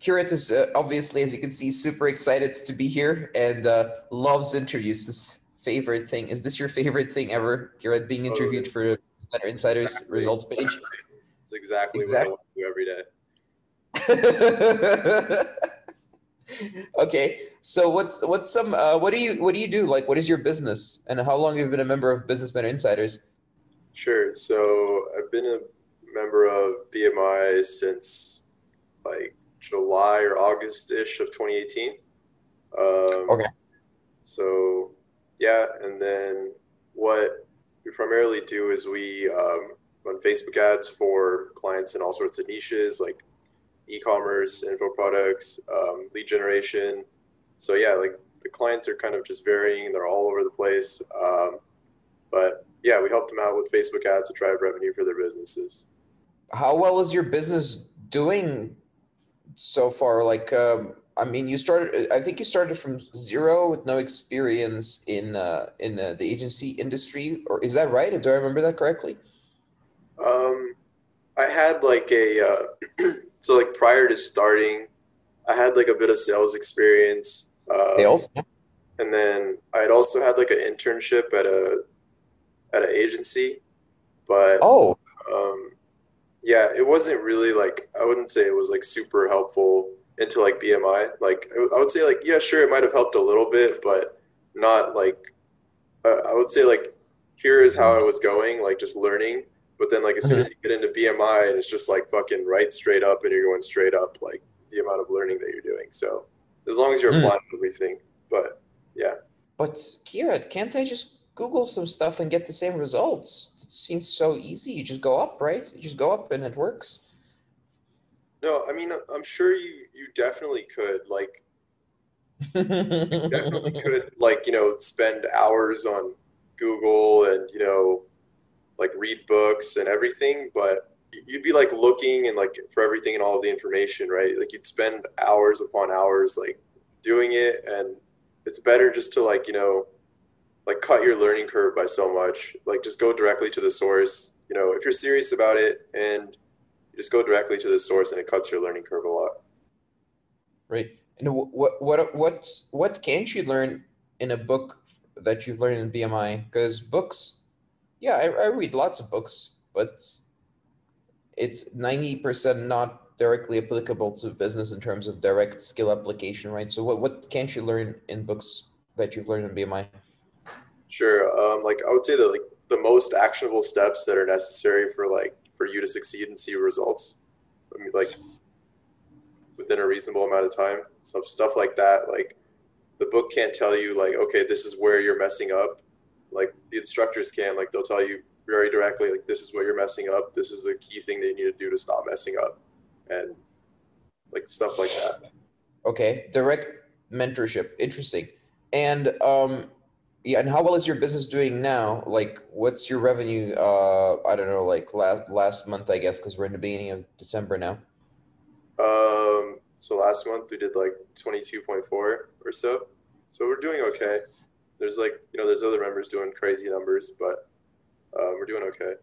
Kirat is uh, obviously, as you can see, super excited to be here and uh, loves interviews. This favorite thing is this your favorite thing ever, Kirat, being oh, interviewed oh, for Mentor Insiders exactly. results page? It's exactly, exactly. what I want to do every day. okay, so what's what's some uh, what do you what do you do? Like, what is your business, and how long have you been a member of Business Mentor Insiders? Sure. So I've been a member of BMI since like July or August ish of 2018. Um, okay. So, yeah, and then what we primarily do is we um, run Facebook ads for clients in all sorts of niches like e-commerce, info products, um, lead generation. So yeah, like the clients are kind of just varying; they're all over the place. Um, but yeah, we help them out with Facebook ads to drive revenue for their businesses. How well is your business doing so far? Like, um, I mean, you started. I think you started from zero with no experience in uh, in uh, the agency industry, or is that right? Do I remember that correctly? Um, I had like a uh, so like prior to starting, I had like a bit of sales experience. Um, sales. And then I had also had like an internship at a at an agency, but oh, um, yeah, it wasn't really like I wouldn't say it was like super helpful into like BMI. Like I would say like yeah, sure, it might have helped a little bit, but not like uh, I would say like here is how I was going, like just learning. But then like as soon as mm-hmm. you get into BMI and it's just like fucking right straight up and you're going straight up, like the amount of learning that you're doing. So as long as you're mm. applying everything, but yeah. But Kirat, can't I just Google some stuff and get the same results? Seems so easy. You just go up, right? You just go up and it works. No, I mean, I'm sure you you definitely could like you definitely could like you know spend hours on Google and you know like read books and everything, but you'd be like looking and like for everything and all of the information, right? Like you'd spend hours upon hours like doing it, and it's better just to like you know like cut your learning curve by so much. Like just go directly to the source. You know, if you're serious about it and just go directly to the source and it cuts your learning curve a lot. Right. And what what what what can't you learn in a book that you've learned in BMI? Because books, yeah, I, I read lots of books, but it's ninety percent not directly applicable to business in terms of direct skill application, right? So what what can't you learn in books that you've learned in BMI? Sure. Um, like I would say that like the most actionable steps that are necessary for like for you to succeed and see results. I mean, like within a reasonable amount of time, some stuff like that. Like the book can't tell you like, okay, this is where you're messing up. Like the instructors can, like they'll tell you very directly, like this is what you're messing up. This is the key thing that you need to do to stop messing up, and like stuff like that. Okay, direct mentorship, interesting. And um, yeah and how well is your business doing now? Like what's your revenue uh i don't know like last last month i guess because we're in the beginning of december now. Um so last month we did like 22.4 or so. So we're doing okay. There's like you know there's other members doing crazy numbers but uh, we're doing okay.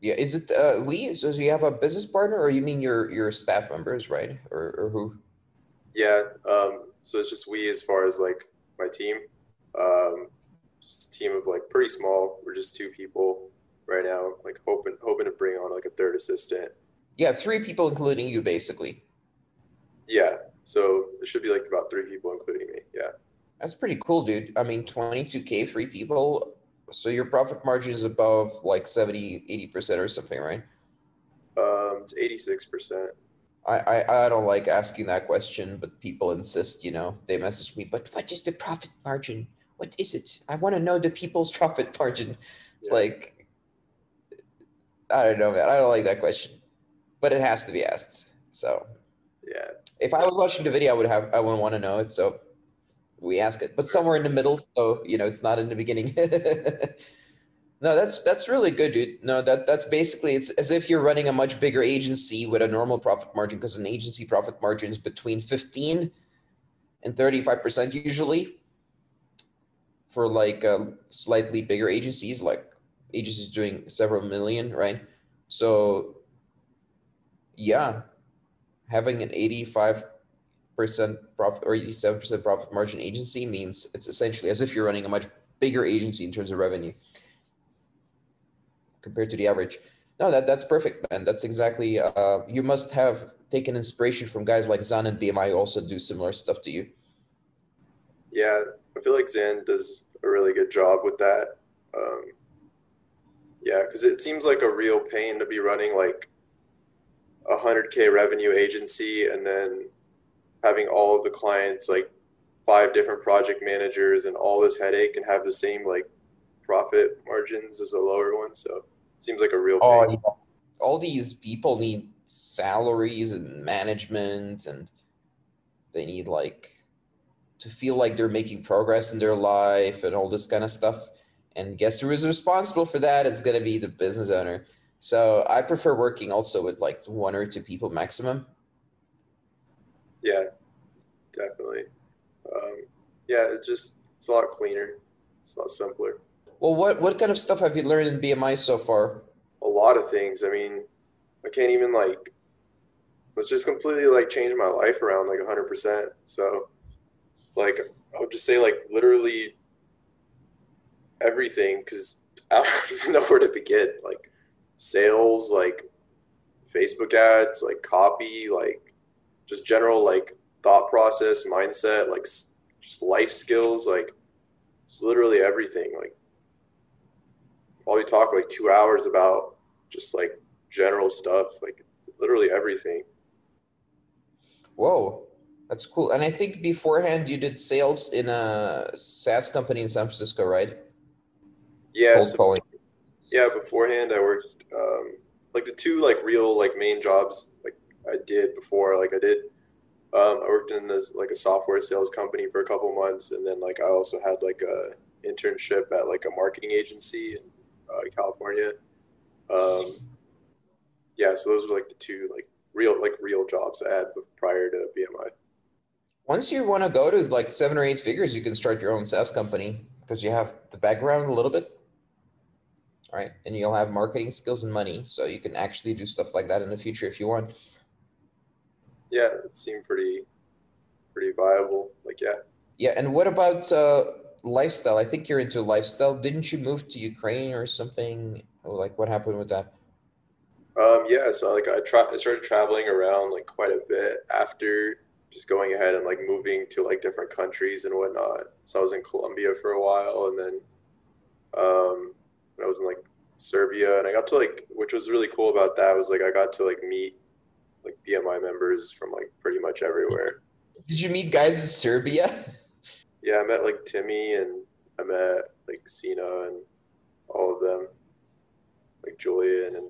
Yeah is it uh we so you have a business partner or you mean your your staff members right? Or, or who? Yeah um so it's just we as far as like my team. Um just a team of like pretty small. We're just two people right now, like hoping hoping to bring on like a third assistant. Yeah, three people including you, basically. Yeah, so it should be like about three people including me. Yeah. That's pretty cool, dude. I mean, 22k, three people. So your profit margin is above like 70, 80% or something, right? Um, it's 86%. I, I, I don't like asking that question, but people insist, you know, they message me, but what is the profit margin? What is it? I want to know the people's profit margin. It's yeah. like, I don't know, man. I don't like that question, but it has to be asked. So, yeah. If I was watching the video, I would have, I would want to know it. So we ask it, but somewhere in the middle. So, you know, it's not in the beginning. no, that's, that's really good, dude. No, that, that's basically, it's as if you're running a much bigger agency with a normal profit margin because an agency profit margin is between 15 and 35% usually for like um, slightly bigger agencies, like agencies doing several million, right? So, yeah, having an 85 percent profit or 87 percent profit margin agency means it's essentially as if you're running a much bigger agency in terms of revenue compared to the average. No, that that's perfect, man. That's exactly. Uh, you must have taken inspiration from guys like Zan and BMI who also do similar stuff to you. Yeah, I feel like Zan does a really good job with that. Um, yeah, because it seems like a real pain to be running like a hundred k revenue agency and then having all of the clients like five different project managers and all this headache and have the same like profit margins as a lower one. So seems like a real. Oh, yeah. all these people need salaries and management, and they need like to feel like they're making progress in their life and all this kind of stuff. And guess who is responsible for that? It's going to be the business owner. So I prefer working also with like one or two people maximum. Yeah, definitely. Um, yeah, it's just it's a lot cleaner. It's a lot simpler. Well, what what kind of stuff have you learned in BMI so far? A lot of things. I mean, I can't even like. Let's just completely like changed my life around like 100%. So, like, I would just say like literally everything because I don't even know where to begin. Like, sales, like Facebook ads, like copy, like just general like thought process, mindset, like just life skills, like literally everything. Like probably talk like two hours about just like general stuff, like literally everything. Whoa, that's cool. And I think beforehand you did sales in a SaaS company in San Francisco, right? Yeah. So, yeah. Beforehand, I worked um, like the two like real like main jobs like I did before. Like I did, um, I worked in this like a software sales company for a couple months, and then like I also had like a internship at like a marketing agency. in uh, California. Um, yeah, so those were like the two like real like real jobs I had prior to BMI. Once you want to go to like seven or eight figures, you can start your own SaaS company because you have the background a little bit, right? And you'll have marketing skills and money, so you can actually do stuff like that in the future if you want. Yeah, it seemed pretty pretty viable. Like yeah. Yeah, and what about uh, lifestyle. I think you're into lifestyle. Didn't you move to Ukraine or something? like what happened with that? Um, yeah, so like I, tra- I started traveling around like quite a bit after just going ahead and like moving to like different countries and whatnot. So I was in Colombia for a while, and then um, I was in like Serbia, and I got to like, which was really cool about that was like I got to like meet like BMI members from like pretty much everywhere. Did you meet guys in Serbia? yeah, I met like Timmy and I met like Cena and all of them, like Julian, and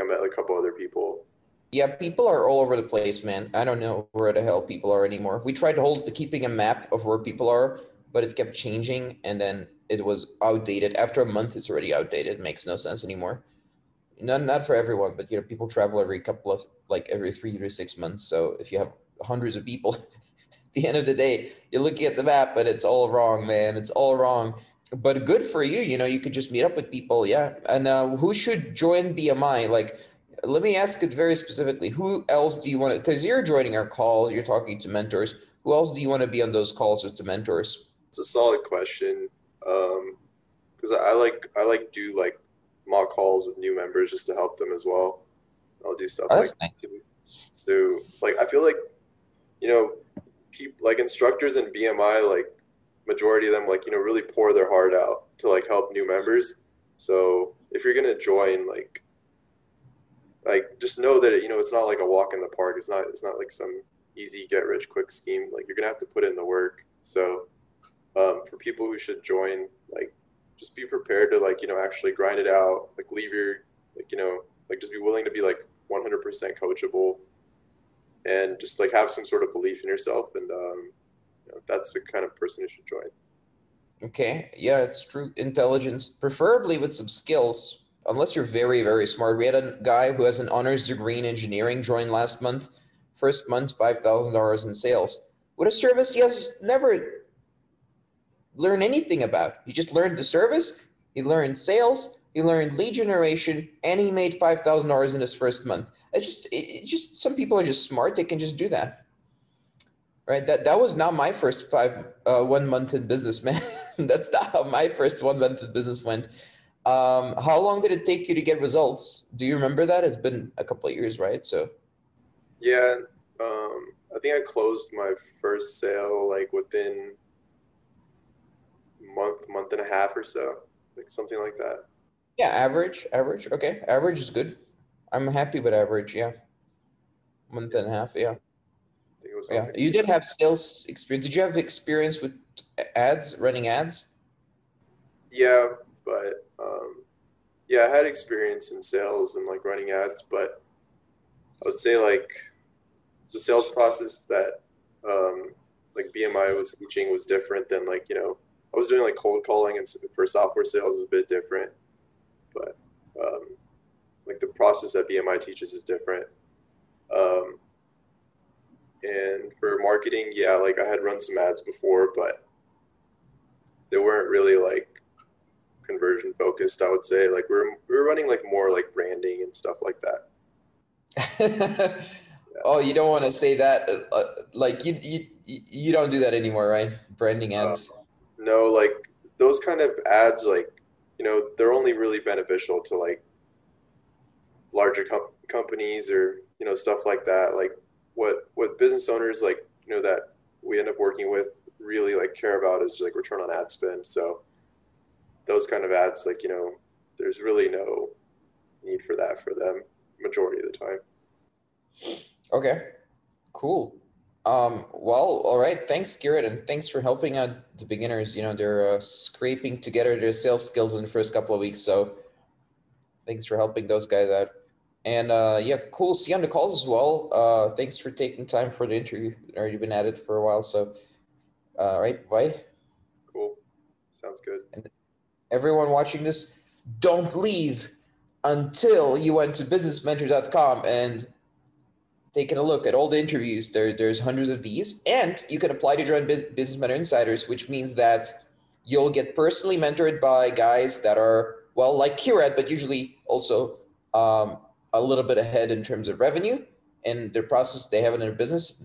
I met like a couple other people. Yeah, people are all over the place, man. I don't know where the hell people are anymore. We tried to hold keeping a map of where people are, but it kept changing, and then it was outdated. After a month, it's already outdated. It makes no sense anymore. Not not for everyone, but you know, people travel every couple of like every three to six months. So if you have hundreds of people at the end of the day, you're looking at the map, but it's all wrong, man. It's all wrong. But good for you. You know, you could just meet up with people. Yeah. And uh, who should join BMI? Like, let me ask it very specifically. Who else do you want to? Because you're joining our call, you're talking to mentors. Who else do you want to be on those calls with the mentors? It's a solid question. Um, because I like I like do like mock calls with new members just to help them as well. I'll do stuff oh, like nice. so like I feel like you know people like instructors in BMI, like majority of them, like you know, really pour their heart out to like help new members. So if you're gonna join, like, like just know that you know it's not like a walk in the park. It's not. It's not like some easy get rich quick scheme. Like you're gonna have to put in the work. So um, for people who should join, like just be prepared to like you know actually grind it out. Like leave your like you know like just be willing to be like 100% coachable and just like have some sort of belief in yourself and um, you know, that's the kind of person you should join okay yeah it's true intelligence preferably with some skills unless you're very very smart we had a guy who has an honors degree in engineering join last month first month $5000 in sales What a service he has never learned anything about he just learned the service he learned sales he learned lead generation and he made $5000 in his first month it's just it, it just some people are just smart they can just do that Right. That that was not my first five uh, one month in business, man. That's not how my first one month in business went. Um, how long did it take you to get results? Do you remember that? It's been a couple of years, right? So. Yeah, um, I think I closed my first sale like within month, month and a half or so, like something like that. Yeah, average, average. Okay, average is good. I'm happy with average. Yeah, month and a half. Yeah. yeah, you did have sales experience. Did you have experience with ads, running ads? Yeah, but um, yeah, I had experience in sales and like running ads, but I would say like the sales process that um, like BMI was teaching was different than like you know I was doing like cold calling and for software sales is a bit different, but um, like the process that BMI teaches is different. Um, and for marketing, yeah, like I had run some ads before, but they weren't really like conversion focused. I would say like we're we're running like more like branding and stuff like that. Oh, you don't want to say that. Uh, uh, like you, you, you don't do that anymore, right? Branding uh, ads. Uh, no, like those kind of ads, like you know, they're only really beneficial to like larger com- companies or you know stuff like that. Like what what business owners like you know that we end up working with really like care about is like return on ad spend. So those kind of ads, like you know, there's really no need for that for them majority of the time. Okay, cool. Um, well, all right. Thanks, Kirat, and thanks for helping out the beginners. You know, they're uh, scraping together their sales skills in the first couple of weeks. So thanks for helping those guys out. And uh, yeah, cool. See you on the calls as well. Uh, thanks for taking time for the interview. Already been at it for a while. So, uh, all right, bye. Cool. Sounds good. And everyone watching this, don't leave until you went to businessmentor.com and taken a look at all the interviews. There, there's hundreds of these, and you can apply to join Business Mentor Insiders, which means that you'll get personally mentored by guys that are well, like Kirat, but usually also um, a little bit ahead in terms of revenue and their process they have in their business.